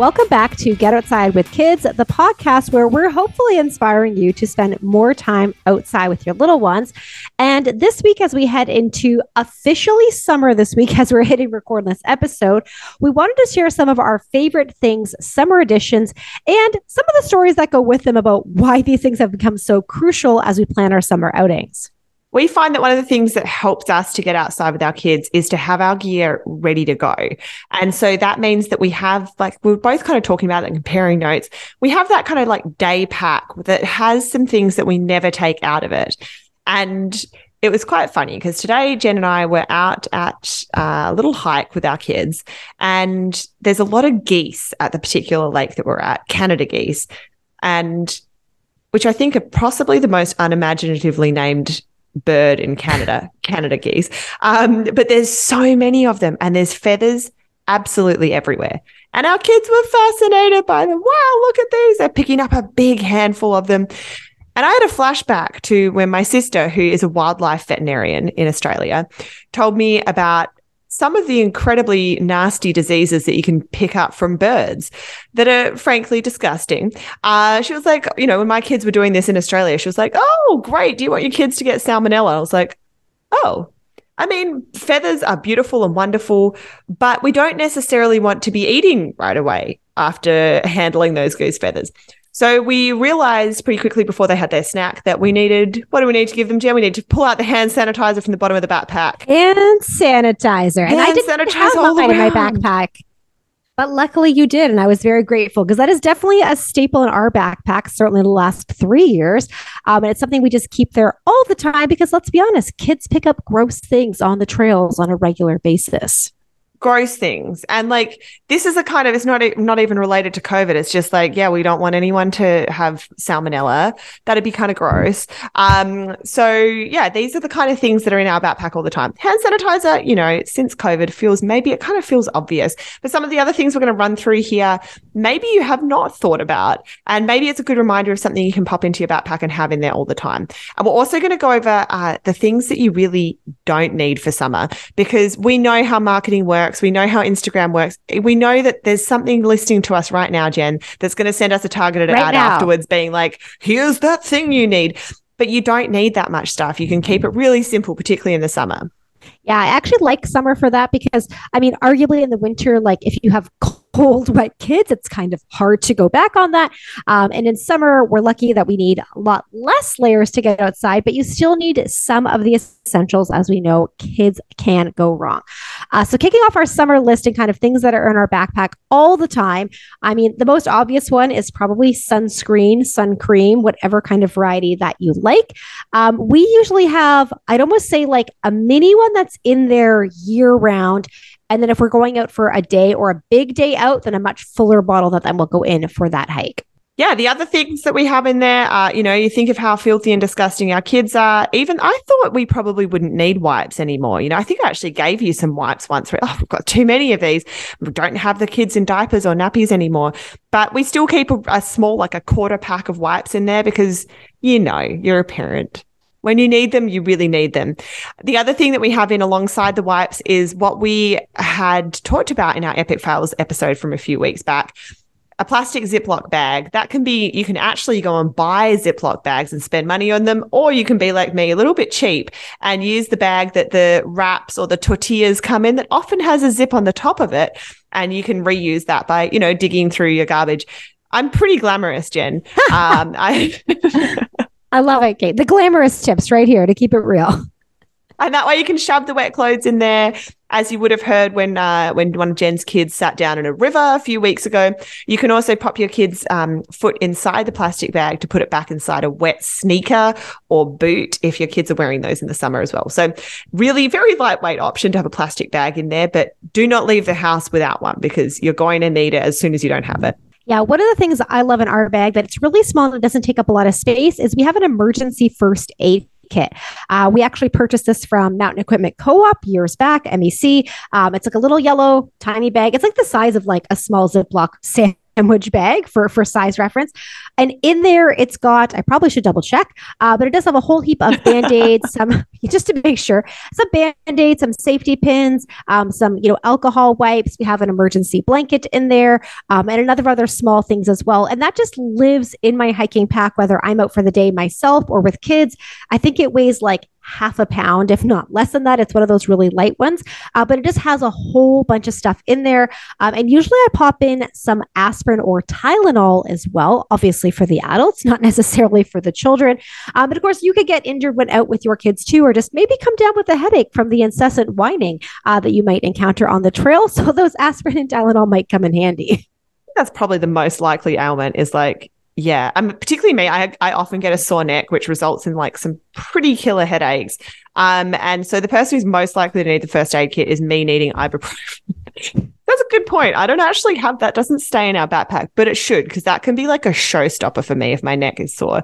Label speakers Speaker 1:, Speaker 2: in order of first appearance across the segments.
Speaker 1: Welcome back to Get Outside with Kids, the podcast where we're hopefully inspiring you to spend more time outside with your little ones. And this week, as we head into officially summer this week, as we're hitting record this episode, we wanted to share some of our favorite things, summer editions, and some of the stories that go with them about why these things have become so crucial as we plan our summer outings
Speaker 2: we find that one of the things that helps us to get outside with our kids is to have our gear ready to go. And so that means that we have, like, we are both kind of talking about and comparing notes. We have that kind of like day pack that has some things that we never take out of it. And it was quite funny because today Jen and I were out at uh, a little hike with our kids, and there's a lot of geese at the particular lake that we're at, Canada geese, and which I think are possibly the most unimaginatively named bird in Canada, Canada geese. Um, but there's so many of them, and there's feathers absolutely everywhere. And our kids were fascinated by them. Wow, look at these. They're picking up a big handful of them. And I had a flashback to when my sister, who is a wildlife veterinarian in Australia, told me about some of the incredibly nasty diseases that you can pick up from birds that are frankly disgusting. Uh, she was like, you know, when my kids were doing this in Australia, she was like, oh, great. Do you want your kids to get salmonella? I was like, oh, I mean, feathers are beautiful and wonderful, but we don't necessarily want to be eating right away after handling those goose feathers. So we realized pretty quickly before they had their snack that we needed, what do we need to give them, Jen? We need to pull out the hand sanitizer from the bottom of the backpack.
Speaker 1: Hand sanitizer. Hand and I didn't sanitizer have mine in my backpack. But luckily you did. And I was very grateful because that is definitely a staple in our backpack, certainly the last three years. Um, and it's something we just keep there all the time because let's be honest, kids pick up gross things on the trails on a regular basis
Speaker 2: gross things. And like this is a kind of it's not not even related to covid. It's just like yeah we don't want anyone to have salmonella. That'd be kind of gross. Um so yeah these are the kind of things that are in our backpack all the time. Hand sanitizer you know since covid feels maybe it kind of feels obvious. But some of the other things we're going to run through here maybe you have not thought about and maybe it's a good reminder of something you can pop into your backpack and have in there all the time. And we're also going to go over uh, the things that you really don't need for summer because we know how marketing works works. We know how Instagram works. We know that there's something listening to us right now, Jen, that's going to send us a targeted right ad now. afterwards being like, here's that thing you need. But you don't need that much stuff. You can keep it really simple, particularly in the summer.
Speaker 1: Yeah, I actually like summer for that because I mean, arguably in the winter, like if you have cold, wet kids, it's kind of hard to go back on that. Um, and in summer, we're lucky that we need a lot less layers to get outside, but you still need some of the essentials. As we know, kids can go wrong. Uh, so, kicking off our summer list and kind of things that are in our backpack all the time. I mean, the most obvious one is probably sunscreen, sun cream, whatever kind of variety that you like. Um, we usually have, I'd almost say like a mini one that's in there year round and then if we're going out for a day or a big day out, then a much fuller bottle that then will go in for that hike.
Speaker 2: Yeah, the other things that we have in there are, you know, you think of how filthy and disgusting our kids are. Even I thought we probably wouldn't need wipes anymore. You know, I think I actually gave you some wipes once. Oh, we've got too many of these. We don't have the kids in diapers or nappies anymore. But we still keep a, a small, like a quarter pack of wipes in there because, you know, you're a parent. When you need them, you really need them. The other thing that we have in alongside the wipes is what we had talked about in our Epic Fails episode from a few weeks back. A plastic Ziploc bag that can be, you can actually go and buy Ziploc bags and spend money on them, or you can be like me, a little bit cheap and use the bag that the wraps or the tortillas come in that often has a zip on the top of it. And you can reuse that by, you know, digging through your garbage. I'm pretty glamorous, Jen. um, I
Speaker 1: I love it, Kate. The glamorous tips right here to keep it real.
Speaker 2: And that way you can shove the wet clothes in there, as you would have heard when uh, when one of Jen's kids sat down in a river a few weeks ago. You can also pop your kid's um, foot inside the plastic bag to put it back inside a wet sneaker or boot if your kids are wearing those in the summer as well. So really very lightweight option to have a plastic bag in there, but do not leave the house without one because you're going to need it as soon as you don't have it.
Speaker 1: Yeah, one of the things I love in our bag that it's really small and it doesn't take up a lot of space is we have an emergency first aid kit. Uh, we actually purchased this from Mountain Equipment Co-op years back, MEC. Um, it's like a little yellow tiny bag. It's like the size of like a small Ziploc sandwich sandwich bag for for size reference. And in there, it's got, I probably should double check, uh, but it does have a whole heap of band aids, some just to make sure, some band aids, some safety pins, um, some, you know, alcohol wipes. We have an emergency blanket in there um, and another other small things as well. And that just lives in my hiking pack, whether I'm out for the day myself or with kids. I think it weighs like half a pound, if not less than that. It's one of those really light ones, uh, but it just has a whole bunch of stuff in there. Um, and usually I pop in some aspirin or Tylenol as well, obviously for the adults, not necessarily for the children. Um, but of course, you could get injured when out with your kids too, or just maybe come down with a headache from the incessant whining uh, that you might encounter on the trail. So those aspirin and Tylenol might come in handy.
Speaker 2: That's probably the most likely ailment is like yeah, um, particularly me. I I often get a sore neck, which results in like some pretty killer headaches. Um, and so the person who's most likely to need the first aid kit is me needing ibuprofen. That's a good point. I don't actually have that. Doesn't stay in our backpack, but it should because that can be like a showstopper for me if my neck is sore.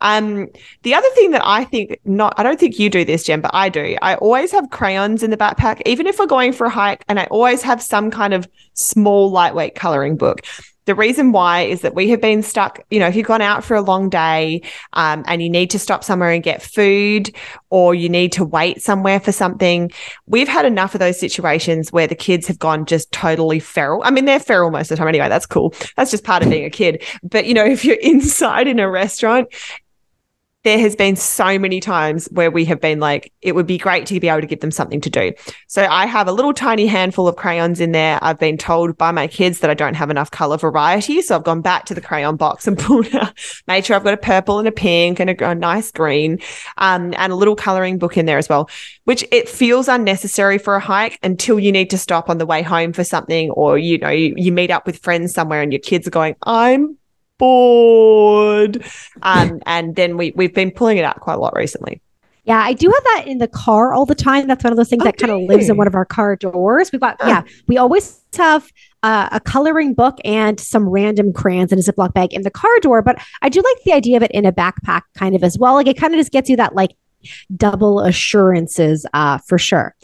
Speaker 2: Um, the other thing that I think not, I don't think you do this, Jen, but I do. I always have crayons in the backpack, even if we're going for a hike, and I always have some kind of small, lightweight coloring book the reason why is that we have been stuck, you know, if you've gone out for a long day um, and you need to stop somewhere and get food or you need to wait somewhere for something, we've had enough of those situations where the kids have gone just totally feral. I mean, they're feral most of the time anyway. That's cool. That's just part of being a kid. But, you know, if you're inside in a restaurant there has been so many times where we have been like, it would be great to be able to give them something to do. So I have a little tiny handful of crayons in there. I've been told by my kids that I don't have enough color variety. So I've gone back to the crayon box and pulled out, made sure I've got a purple and a pink and a, a nice green, um, and a little coloring book in there as well, which it feels unnecessary for a hike until you need to stop on the way home for something or, you know, you, you meet up with friends somewhere and your kids are going, I'm bored. Um, and then we we've been pulling it out quite a lot recently.
Speaker 1: Yeah, I do have that in the car all the time. That's one of those things oh, that kind of lives in one of our car doors. We've got, yeah, we always have uh, a coloring book and some random crayons in a Ziploc bag in the car door. But I do like the idea of it in a backpack kind of as well. Like it kind of just gets you that like double assurances uh, for sure.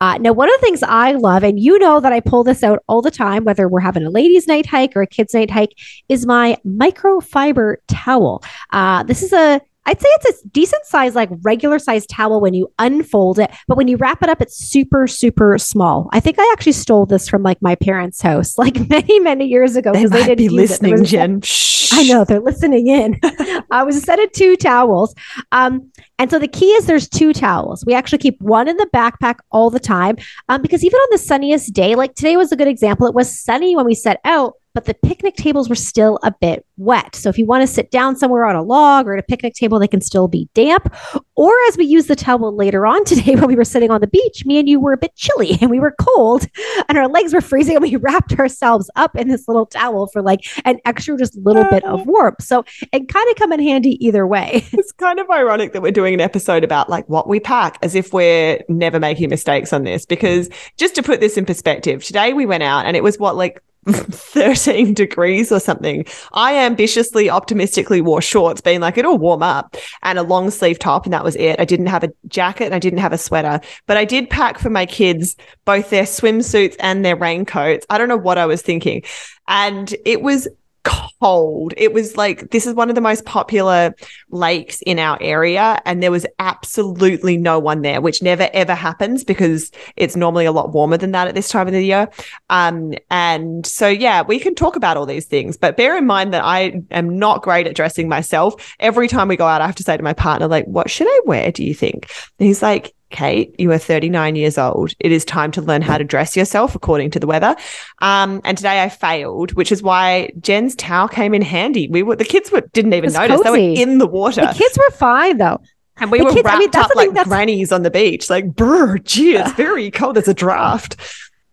Speaker 1: Uh, now, one of the things I love, and you know that I pull this out all the time, whether we're having a ladies' night hike or a kids' night hike, is my microfiber towel. Uh, this is a I'd say it's a decent size, like regular size towel when you unfold it, but when you wrap it up, it's super, super small. I think I actually stole this from like my parents' house, like many, many years ago.
Speaker 2: They might they be listening, was, Jen.
Speaker 1: I know they're listening in. I was a set of two towels. Um, and so the key is there's two towels. We actually keep one in the backpack all the time um, because even on the sunniest day, like today was a good example. It was sunny when we set out, but the picnic tables were still a bit wet. So if you want to sit down somewhere on a log or at a picnic table, they can still be damp. Or as we use the towel later on today when we were sitting on the beach, me and you were a bit chilly and we were cold and our legs were freezing and we wrapped ourselves up in this little towel for like an extra just little bit of warmth. So it kind of come in handy either way.
Speaker 2: It's kind of ironic that we're doing an episode about like what we pack as if we're never making mistakes on this because just to put this in perspective, today we went out and it was what like 13 degrees or something. I ambitiously, optimistically wore shorts, being like, it'll warm up and a long sleeve top. And that was it. I didn't have a jacket and I didn't have a sweater, but I did pack for my kids both their swimsuits and their raincoats. I don't know what I was thinking. And it was cold. It was like this is one of the most popular lakes in our area, and there was absolutely no one there, which never ever happens because it's normally a lot warmer than that at this time of the year. Um, and so yeah, we can talk about all these things, but bear in mind that I am not great at dressing myself. Every time we go out, I have to say to my partner, like, "What should I wear? Do you think?" And he's like, Kate, you are 39 years old. It is time to learn how to dress yourself according to the weather. Um, and today I failed, which is why Jen's towel came in handy. We were the kids were didn't even notice cozy. they were in the water.
Speaker 1: The kids were fine though.
Speaker 2: And we the were kids, wrapped I mean, up like grannies on the beach, like, brr, gee, it's very cold. There's a draft.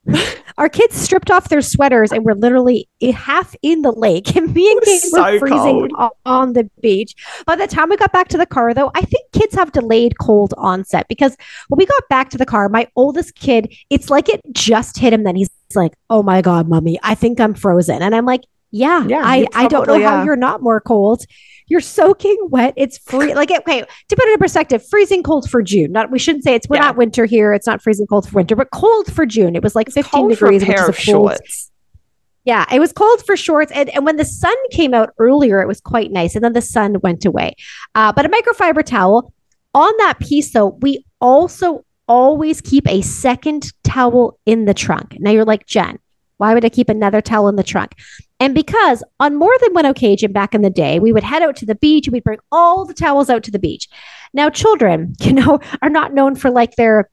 Speaker 1: Our kids stripped off their sweaters and were literally half in the lake. And me and Kate so were freezing on the beach. By the time we got back to the car, though, I think kids have delayed cold onset because when we got back to the car, my oldest kid, it's like it just hit him. Then he's like, "Oh my god, mommy, I think I'm frozen." And I'm like, "Yeah, yeah I I don't know how you're not more cold." You're soaking wet. It's free. Like, okay, to put it in perspective, freezing cold for June. Not we shouldn't say it's we're yeah. not winter here. It's not freezing cold for winter, but cold for June. It was like it's 15 degrees, which is a cold. Shorts. Yeah, it was cold for shorts. And, and when the sun came out earlier, it was quite nice. And then the sun went away. Uh, but a microfiber towel, on that piece, though, we also always keep a second towel in the trunk. Now you're like, Jen, why would I keep another towel in the trunk? And because on more than one occasion back in the day, we would head out to the beach and we'd bring all the towels out to the beach. Now, children, you know, are not known for like their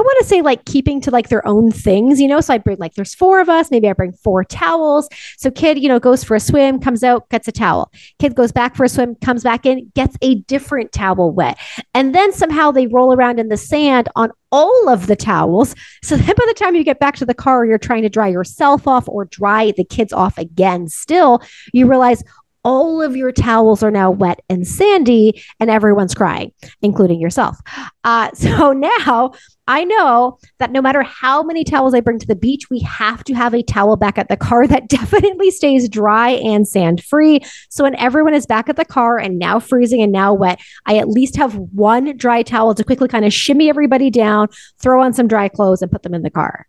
Speaker 1: want to say like keeping to like their own things, you know. So I bring like there's four of us, maybe I bring four towels. So kid, you know, goes for a swim, comes out, gets a towel. Kid goes back for a swim, comes back in, gets a different towel wet. And then somehow they roll around in the sand on all of the towels. So then by the time you get back to the car, you're trying to dry yourself off or dry the kids off again. Still, you realize, all of your towels are now wet and sandy and everyone's crying, including yourself. Uh, so now I know that no matter how many towels I bring to the beach, we have to have a towel back at the car that definitely stays dry and sand free. So when everyone is back at the car and now freezing and now wet, I at least have one dry towel to quickly kind of shimmy everybody down, throw on some dry clothes, and put them in the car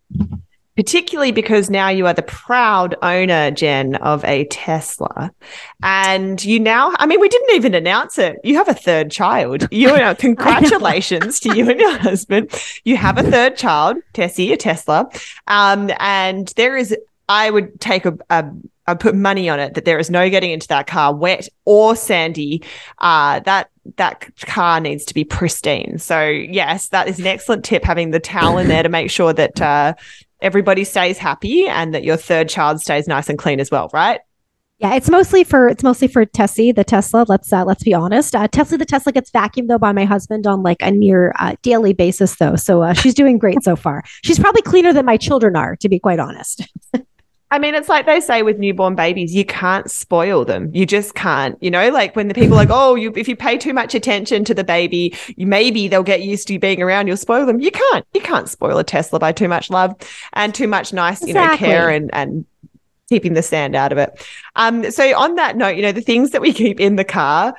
Speaker 2: particularly because now you are the proud owner, Jen, of a Tesla. And you now, I mean, we didn't even announce it. You have a third child. You know, congratulations to you and your husband. You have a third child, Tessie, a Tesla. Um, and there is, I would take a, a I put money on it that there is no getting into that car, wet or sandy. Uh, that that car needs to be pristine. So yes, that is an excellent tip. Having the towel in there to make sure that uh, everybody stays happy and that your third child stays nice and clean as well, right?
Speaker 1: Yeah, it's mostly for it's mostly for Tessie, the Tesla. Let's uh, let's be honest. Uh, Tesla, the Tesla gets vacuumed though by my husband on like a near uh, daily basis though, so uh, she's doing great so far. She's probably cleaner than my children are, to be quite honest.
Speaker 2: I mean, it's like they say with newborn babies, you can't spoil them. You just can't. You know, like when the people are like, oh, you if you pay too much attention to the baby, you maybe they'll get used to you being around. You'll spoil them. You can't. You can't spoil a Tesla by too much love and too much nice, exactly. you know, care and and keeping the sand out of it. Um, so on that note, you know, the things that we keep in the car,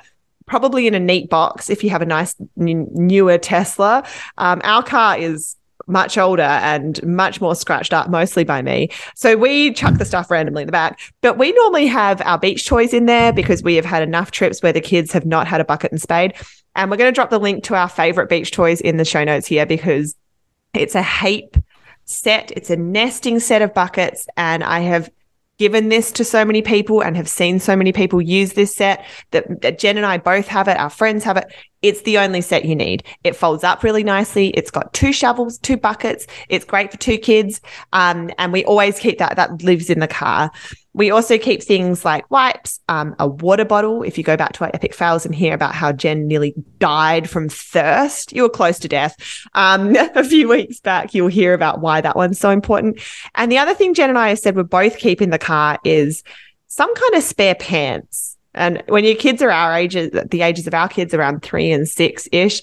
Speaker 2: probably in a neat box if you have a nice n- newer Tesla. Um, our car is much older and much more scratched up, mostly by me. So we chuck the stuff randomly in the back. But we normally have our beach toys in there because we have had enough trips where the kids have not had a bucket and spade. And we're going to drop the link to our favorite beach toys in the show notes here because it's a heap set, it's a nesting set of buckets. And I have given this to so many people and have seen so many people use this set that, that, Jen and I both have it, our friends have it. It's the only set you need. It folds up really nicely. It's got two shovels, two buckets. It's great for two kids. Um, and we always keep that, that lives in the car. We also keep things like wipes, um, a water bottle. If you go back to our epic fails and hear about how Jen nearly died from thirst, you were close to death. Um, a few weeks back, you'll hear about why that one's so important. And the other thing Jen and I have said we're both keep in the car is some kind of spare pants. And when your kids are our ages, the ages of our kids, around three and six ish,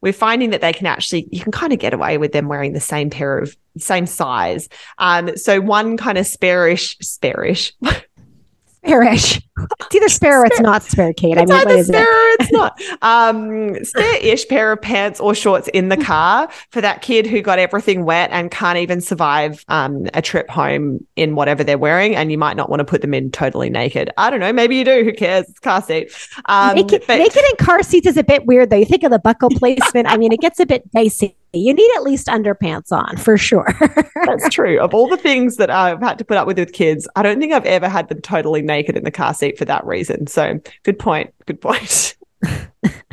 Speaker 2: we're finding that they can actually you can kind of get away with them wearing the same pair of same size. Um, so one kind of sparish, sparish.
Speaker 1: Sparish. It's either spare or it's not spare, Kate.
Speaker 2: It's I mean, either spare or it's not. Um, spare-ish pair of pants or shorts in the car for that kid who got everything wet and can't even survive um, a trip home in whatever they're wearing. And you might not want to put them in totally naked. I don't know. Maybe you do. Who cares? It's car seat.
Speaker 1: Um, naked, but- naked in car seats is a bit weird, though. You think of the buckle placement. I mean, it gets a bit dicey you need at least underpants on for sure.
Speaker 2: That's true. Of all the things that I've had to put up with with kids, I don't think I've ever had them totally naked in the car for that reason. So good point. Good point.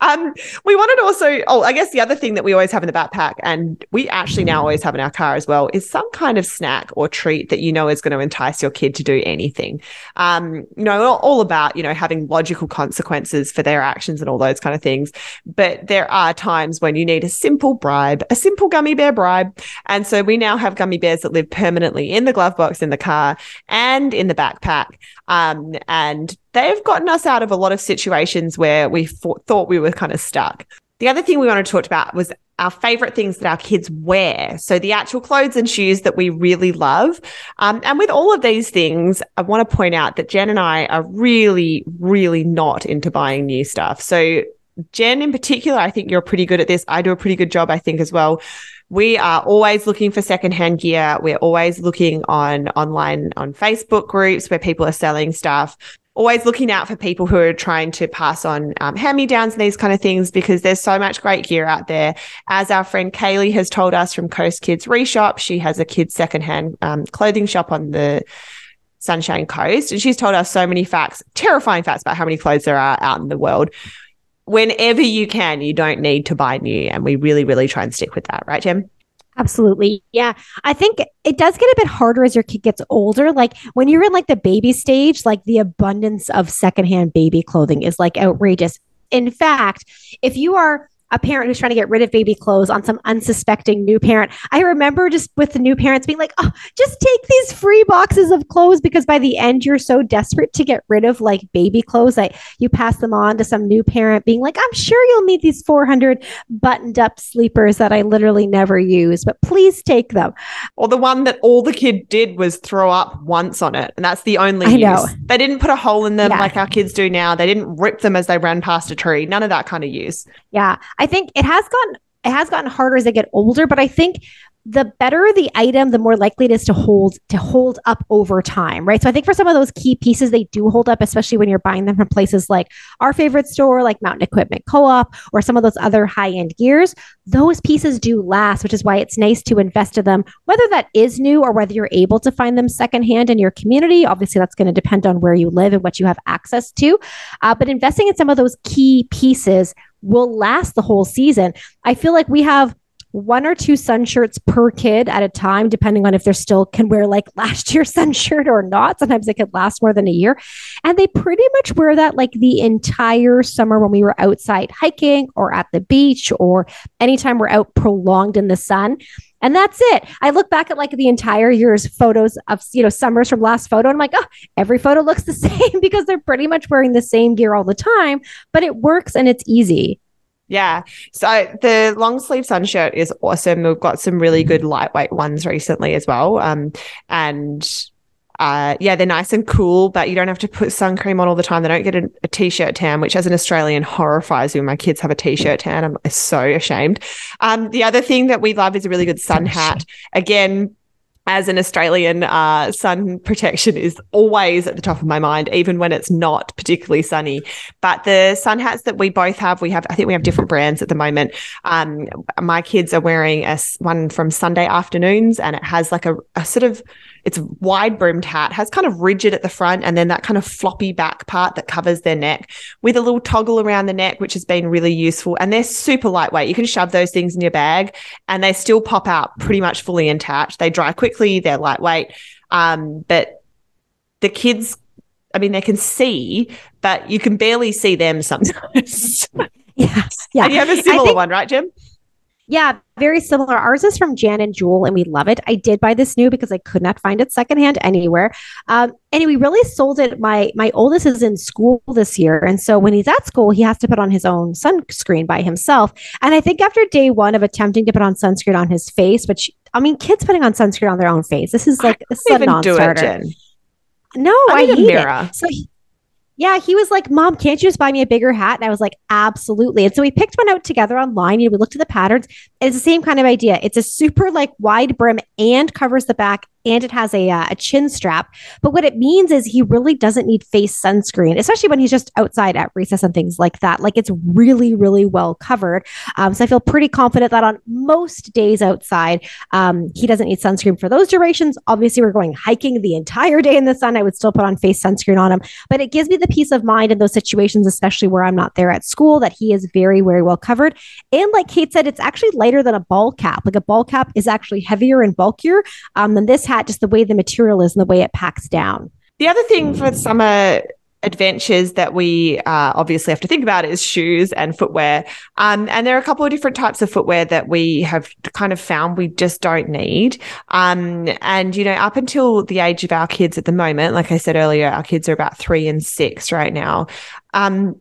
Speaker 2: um, we wanted also, oh, I guess the other thing that we always have in the backpack, and we actually now always have in our car as well, is some kind of snack or treat that you know is going to entice your kid to do anything. Um, you know, all about, you know, having logical consequences for their actions and all those kind of things. But there are times when you need a simple bribe, a simple gummy bear bribe. And so we now have gummy bears that live permanently in the glove box in the car and in the backpack. Um, and they've gotten us out of a lot of situations where we thought we were kind of stuck. The other thing we wanted to talk about was our favorite things that our kids wear. So the actual clothes and shoes that we really love. Um, and with all of these things, I want to point out that Jen and I are really, really not into buying new stuff. So Jen in particular, I think you're pretty good at this. I do a pretty good job, I think, as well we are always looking for secondhand gear. We're always looking on online on Facebook groups where people are selling stuff. Always looking out for people who are trying to pass on um, hand me downs and these kind of things because there's so much great gear out there. As our friend Kaili has told us from Coast Kids Reshop, she has a kids secondhand um, clothing shop on the Sunshine Coast. And she's told us so many facts, terrifying facts about how many clothes there are out in the world. Whenever you can, you don't need to buy new. And we really, really try and stick with that, right, Tim?
Speaker 1: Absolutely. Yeah. I think it does get a bit harder as your kid gets older. Like when you're in like the baby stage, like the abundance of secondhand baby clothing is like outrageous. In fact, if you are a parent who's trying to get rid of baby clothes on some unsuspecting new parent. I remember just with the new parents being like, oh, just take these free boxes of clothes because by the end you're so desperate to get rid of like baby clothes that you pass them on to some new parent being like, I'm sure you'll need these 400 buttoned up sleepers that I literally never use, but please take them.
Speaker 2: Or the one that all the kid did was throw up once on it. And that's the only I use. Know. They didn't put a hole in them yeah. like our kids do now. They didn't rip them as they ran past a tree. None of that kind of use.
Speaker 1: Yeah. I think it has gotten it has gotten harder as they get older, but I think the better the item, the more likely it is to hold to hold up over time, right? So I think for some of those key pieces, they do hold up, especially when you're buying them from places like our favorite store, like Mountain Equipment Co-op, or some of those other high-end gears. Those pieces do last, which is why it's nice to invest in them, whether that is new or whether you're able to find them secondhand in your community. Obviously, that's going to depend on where you live and what you have access to. Uh, but investing in some of those key pieces will last the whole season. I feel like we have one or two sun shirts per kid at a time, depending on if they're still can wear like last year's sun shirt or not. Sometimes they could last more than a year. And they pretty much wear that like the entire summer when we were outside hiking or at the beach or anytime we're out prolonged in the sun. And that's it. I look back at like the entire year's photos of, you know, summers from last photo. And I'm like, oh, every photo looks the same because they're pretty much wearing the same gear all the time, but it works and it's easy.
Speaker 2: Yeah. So the long sleeve sun shirt is awesome. We've got some really good lightweight ones recently as well. Um, and uh, yeah, they're nice and cool, but you don't have to put sun cream on all the time. They don't get a a t-shirt tan, which as an Australian horrifies me my kids have a t-shirt tan. I'm so ashamed. Um, the other thing that we love is a really good sun hat. Again, as an Australian, uh, sun protection is always at the top of my mind, even when it's not particularly sunny. But the sun hats that we both have, we have, I think we have different brands at the moment. Um, my kids are wearing a one from Sunday Afternoons, and it has like a, a sort of it's wide brimmed hat, has kind of rigid at the front and then that kind of floppy back part that covers their neck with a little toggle around the neck, which has been really useful. And they're super lightweight. You can shove those things in your bag and they still pop out pretty much fully intact. They dry quickly, they're lightweight. Um, but the kids, I mean, they can see, but you can barely see them sometimes.
Speaker 1: yeah. Yeah.
Speaker 2: And you have a similar think- one, right, Jen?
Speaker 1: Yeah, very similar. Ours is from Jan and Jul, and we love it. I did buy this new because I could not find it secondhand anywhere. Um, and we really sold it. My my oldest is in school this year, and so when he's at school, he has to put on his own sunscreen by himself. And I think after day one of attempting to put on sunscreen on his face, which I mean, kids putting on sunscreen on their own face, this is like this is a non-starter. No, I, I hate it. So. He, yeah, he was like, Mom, can't you just buy me a bigger hat? And I was like, Absolutely. And so we picked one out together online. You know, we looked at the patterns. It's the same kind of idea. It's a super like wide brim and covers the back and it has a, uh, a chin strap. But what it means is he really doesn't need face sunscreen, especially when he's just outside at recess and things like that. Like it's really, really well covered. Um, so I feel pretty confident that on most days outside, um, he doesn't need sunscreen for those durations. Obviously, we're going hiking the entire day in the sun. I would still put on face sunscreen on him, but it gives me the peace of mind in those situations, especially where I'm not there at school, that he is very, very well covered. And like Kate said, it's actually lighter than a ball cap. Like a ball cap is actually heavier and bulkier um, than this hat, just the way the material is and the way it packs down.
Speaker 2: The other thing for summer adventures that we uh, obviously have to think about is shoes and footwear. Um, and there are a couple of different types of footwear that we have kind of found we just don't need. Um, and, you know, up until the age of our kids at the moment, like I said earlier, our kids are about three and six right now. Um,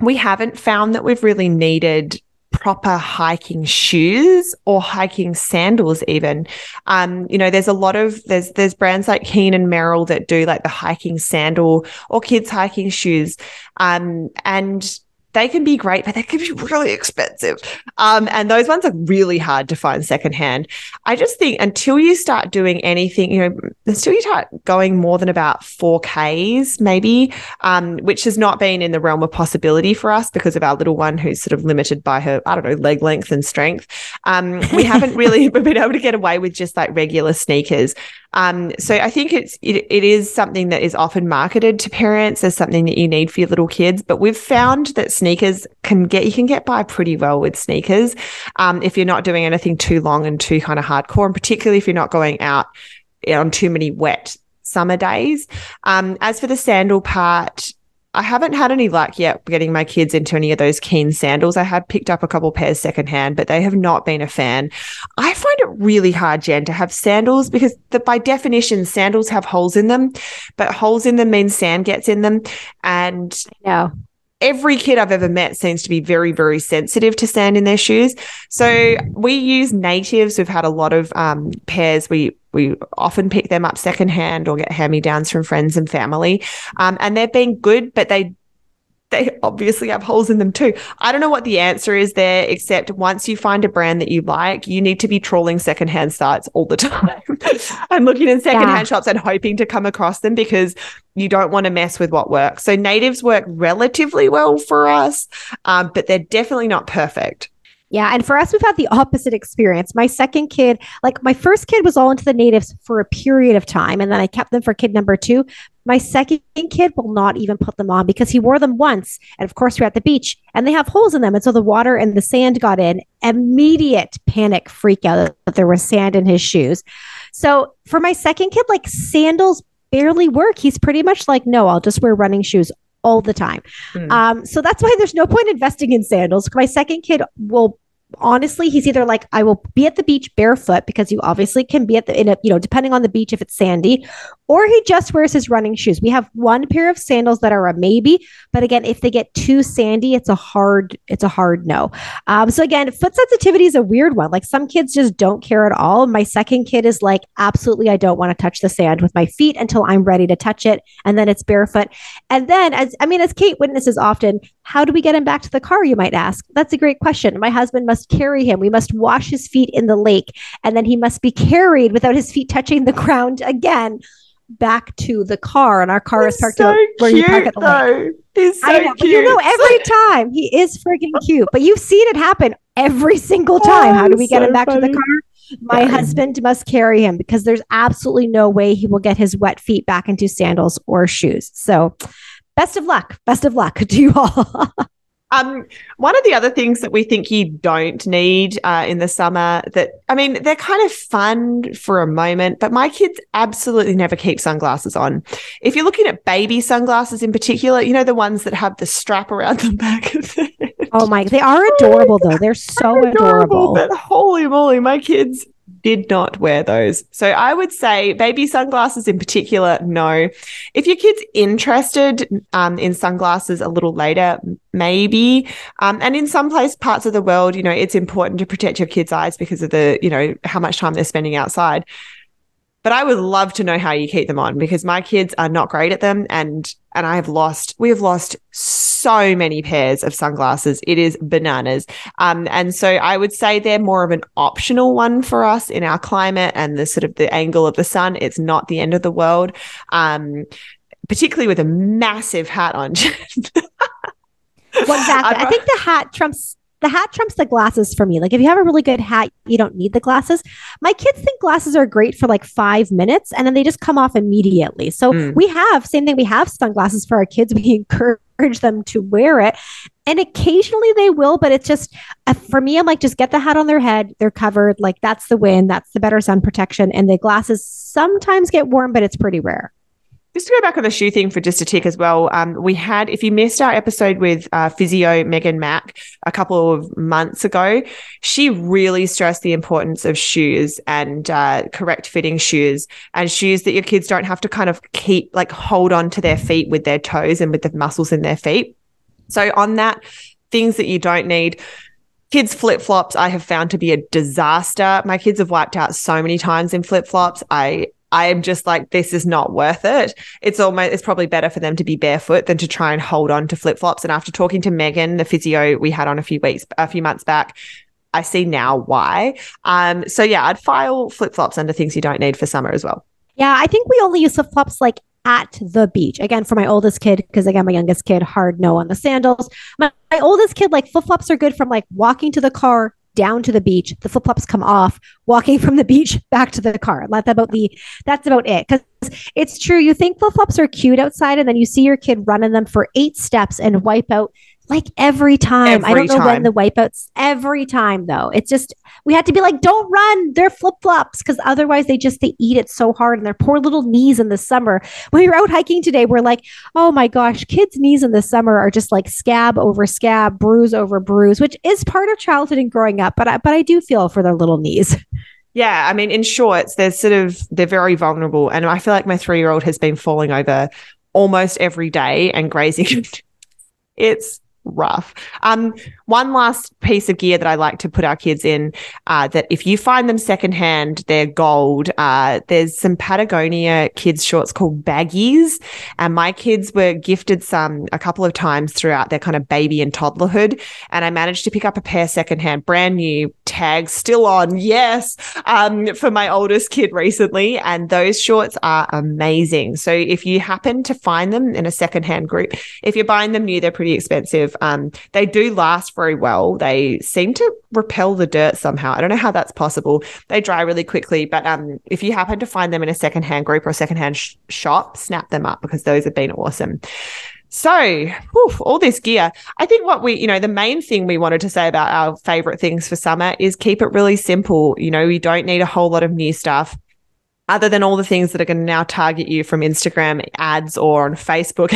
Speaker 2: we haven't found that we've really needed proper hiking shoes or hiking sandals even. Um, you know there's a lot of there's there's brands like Keen and Merrell that do like the hiking sandal or kids hiking shoes. Um, and they can be great, but they can be really expensive. Um, and those ones are really hard to find secondhand. I just think until you start doing anything, you know, until you start going more than about 4Ks, maybe, um, which has not been in the realm of possibility for us because of our little one who's sort of limited by her, I don't know, leg length and strength. Um, we haven't really been able to get away with just like regular sneakers. Um, so I think it's it, it is something that is often marketed to parents as something that you need for your little kids. But we've found that sneakers can get you can get by pretty well with sneakers um, if you're not doing anything too long and too kind of hardcore, and particularly if you're not going out on too many wet summer days. Um, as for the sandal part, I haven't had any luck yet getting my kids into any of those Keen sandals. I had picked up a couple pairs secondhand, but they have not been a fan. I find it really hard, Jen, to have sandals because the, by definition, sandals have holes in them, but holes in them means sand gets in them. And
Speaker 1: yeah
Speaker 2: every kid I've ever met seems to be very, very sensitive to sand in their shoes. So we use natives. We've had a lot of um, pairs. We we often pick them up secondhand or get hand me downs from friends and family, um, and they've been good, but they they obviously have holes in them too. I don't know what the answer is there, except once you find a brand that you like, you need to be trawling secondhand sites all the time and looking in secondhand yeah. shops and hoping to come across them because you don't want to mess with what works. So natives work relatively well for us, um, but they're definitely not perfect.
Speaker 1: Yeah. And for us, we've had the opposite experience. My second kid, like my first kid was all into the natives for a period of time. And then I kept them for kid number two. My second kid will not even put them on because he wore them once. And of course, we're at the beach and they have holes in them. And so the water and the sand got in. Immediate panic freak out that there was sand in his shoes. So for my second kid, like sandals barely work. He's pretty much like, no, I'll just wear running shoes all the time. Mm. Um, so that's why there's no point investing in sandals. My second kid will honestly, he's either like, I will be at the beach barefoot because you obviously can be at the, in a, you know, depending on the beach if it's sandy, or he just wears his running shoes. We have one pair of sandals that are a maybe, but again, if they get too sandy, it's a hard, it's a hard no. Um, so again, foot sensitivity is a weird one. Like some kids just don't care at all. My second kid is like, absolutely, I don't want to touch the sand with my feet until I'm ready to touch it, and then it's barefoot. And then, as I mean, as Kate witnesses often, how do we get him back to the car? You might ask. That's a great question. My husband must carry him. We must wash his feet in the lake, and then he must be carried without his feet touching the ground again back to the car. And our car
Speaker 2: He's
Speaker 1: is parked
Speaker 2: so
Speaker 1: where
Speaker 2: cute, you park at the though. lake. He's so I know, cute.
Speaker 1: You know, every time he is freaking cute, but you've seen it happen every single oh, time. Oh, How do we get him back funny. to the car? My yeah. husband must carry him because there's absolutely no way he will get his wet feet back into sandals or shoes. So, best of luck. Best of luck to you all.
Speaker 2: Um, one of the other things that we think you don't need uh, in the summer that, I mean, they're kind of fun for a moment, but my kids absolutely never keep sunglasses on. If you're looking at baby sunglasses in particular, you know, the ones that have the strap around the back of it.
Speaker 1: Oh my, they are adorable though. They're so adorable. adorable.
Speaker 2: But holy moly, my kids did not wear those. So I would say baby sunglasses in particular, no. If your kid's interested um, in sunglasses a little later, maybe. Um, and in some place parts of the world, you know, it's important to protect your kids' eyes because of the, you know, how much time they're spending outside. But I would love to know how you keep them on because my kids are not great at them and and I have lost we have lost so many pairs of sunglasses. It is bananas. Um, and so I would say they're more of an optional one for us in our climate and the sort of the angle of the sun. It's not the end of the world. Um, particularly with a massive hat on. well,
Speaker 1: exactly. I think the hat trumps the hat trumps the glasses for me. Like if you have a really good hat, you don't need the glasses. My kids think glasses are great for like five minutes and then they just come off immediately. So mm. we have same thing. We have sunglasses for our kids. We encourage them to wear it. And occasionally they will, but it's just uh, for me, I'm like, just get the hat on their head. They're covered. Like that's the win. That's the better sun protection. And the glasses sometimes get warm, but it's pretty rare.
Speaker 2: Just to go back on the shoe thing for just a tick as well, um, we had, if you missed our episode with uh, physio Maegan Mak a couple of months ago, she really stressed the importance of shoes and uh, correct fitting shoes and shoes that your kids don't have to kind of keep, like, hold on to their feet with their toes and with the muscles in their feet. So, on that, things that you don't need, Kids flip flops, I have found to be a disaster. My kids have wiped out so many times in flip flops. I I am just like, this is not worth it. It's almost, it's probably better for them to be barefoot than to try and hold on to flip flops. And after talking to Maegan, the physio we had on a few weeks, a few months back, I see now why. Um, so yeah, I'd file flip flops under things you don't need for summer as well.
Speaker 1: Yeah, I think we only use flip flops like at the beach. Again, for my oldest kid, because again, my youngest kid, hard no on the sandals. My, my oldest kid, like flip flops are good from like walking to the car down to the beach. The flip flops come off, walking from the beach back to the car. That's about the that's about it. Because it's true. You think flip flops are cute outside, and then you see your kid running them for eight steps and wipe out like every time. Every I don't know time. when the wipeouts. Every time though, it's just we had to be like, don't run. They're flip flops because otherwise they just they eat it so hard and their poor little knees in the summer. When we were out hiking today, we're like, oh my gosh, kids' knees in the summer are just like scab over scab, bruise over bruise, which is part of childhood and growing up. But I, but I do feel for their little knees.
Speaker 2: Yeah, I mean, in shorts, they're sort of they're very vulnerable, and I feel like my three year old has been falling over almost every day and grazing. it's rough. Um, one last piece of gear that I like to put our kids in uh, that if you find them secondhand, they're gold. Uh, there's some Patagonia kids shorts called baggies, and my kids were gifted some a couple of times throughout their kind of baby and toddlerhood, and I managed to pick up a pair secondhand, brand new, tags still on, yes, um, for my oldest kid recently, and those shorts are amazing. So if you happen to find them in a secondhand group, if you're buying them new, they're pretty expensive. Um, they do last very well. They seem to repel the dirt somehow. I don't know how that's possible. They dry really quickly, but um, if you happen to find them in a secondhand group or secondhand sh- shop, snap them up because those have been awesome. So, whew, all this gear. I think what we, you know, the main thing we wanted to say about our favorite things for summer is keep it really simple. You know, we don't need a whole lot of new stuff other than all the things that are going to now target you from Instagram ads or on Facebook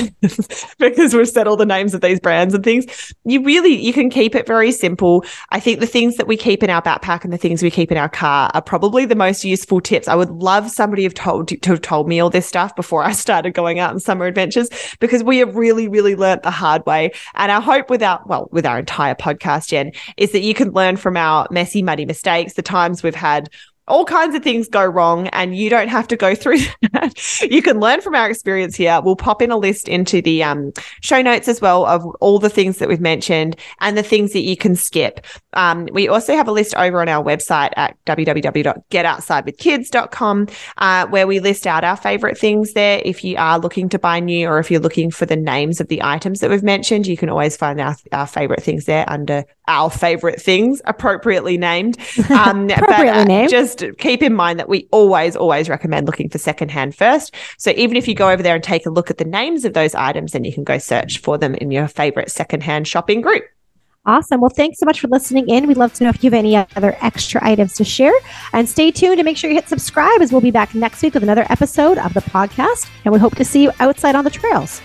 Speaker 2: because we've said all the names of these brands and things you really you can keep it very simple. I think the things that we keep in our backpack and the things we keep in our car are probably the most useful tips. I would love somebody have told to have told me all this stuff before I started going out on summer adventures because we have really really learnt the hard way. And our hope with our well with our entire podcast Jen is that you can learn from our messy muddy mistakes the times we've had all kinds of things go wrong and you don't have to go through that. you can learn from our experience here. We'll pop in a list into the um, show notes as well of all the things that we've mentioned and the things that you can skip. Um, we also have a list over on our website at www.getoutsidewithkids.com uh, where we list out our favorite things there. If you are looking to buy new or if you're looking for the names of the items that we've mentioned, you can always find our, our favorite things there under our favorite things appropriately named.
Speaker 1: Um, appropriately but, uh, named.
Speaker 2: Just keep in mind that we always, always recommend looking for secondhand first. So even if you go over there and take a look at the names of those items, then you can go search for them in your favorite secondhand shopping group.
Speaker 1: Awesome. Well, thanks so much for listening in. We'd love to know if you have any other extra items to share. And stay tuned and make sure you hit subscribe as we'll be back next week with another episode of the podcast. And we hope to see you outside on the trails.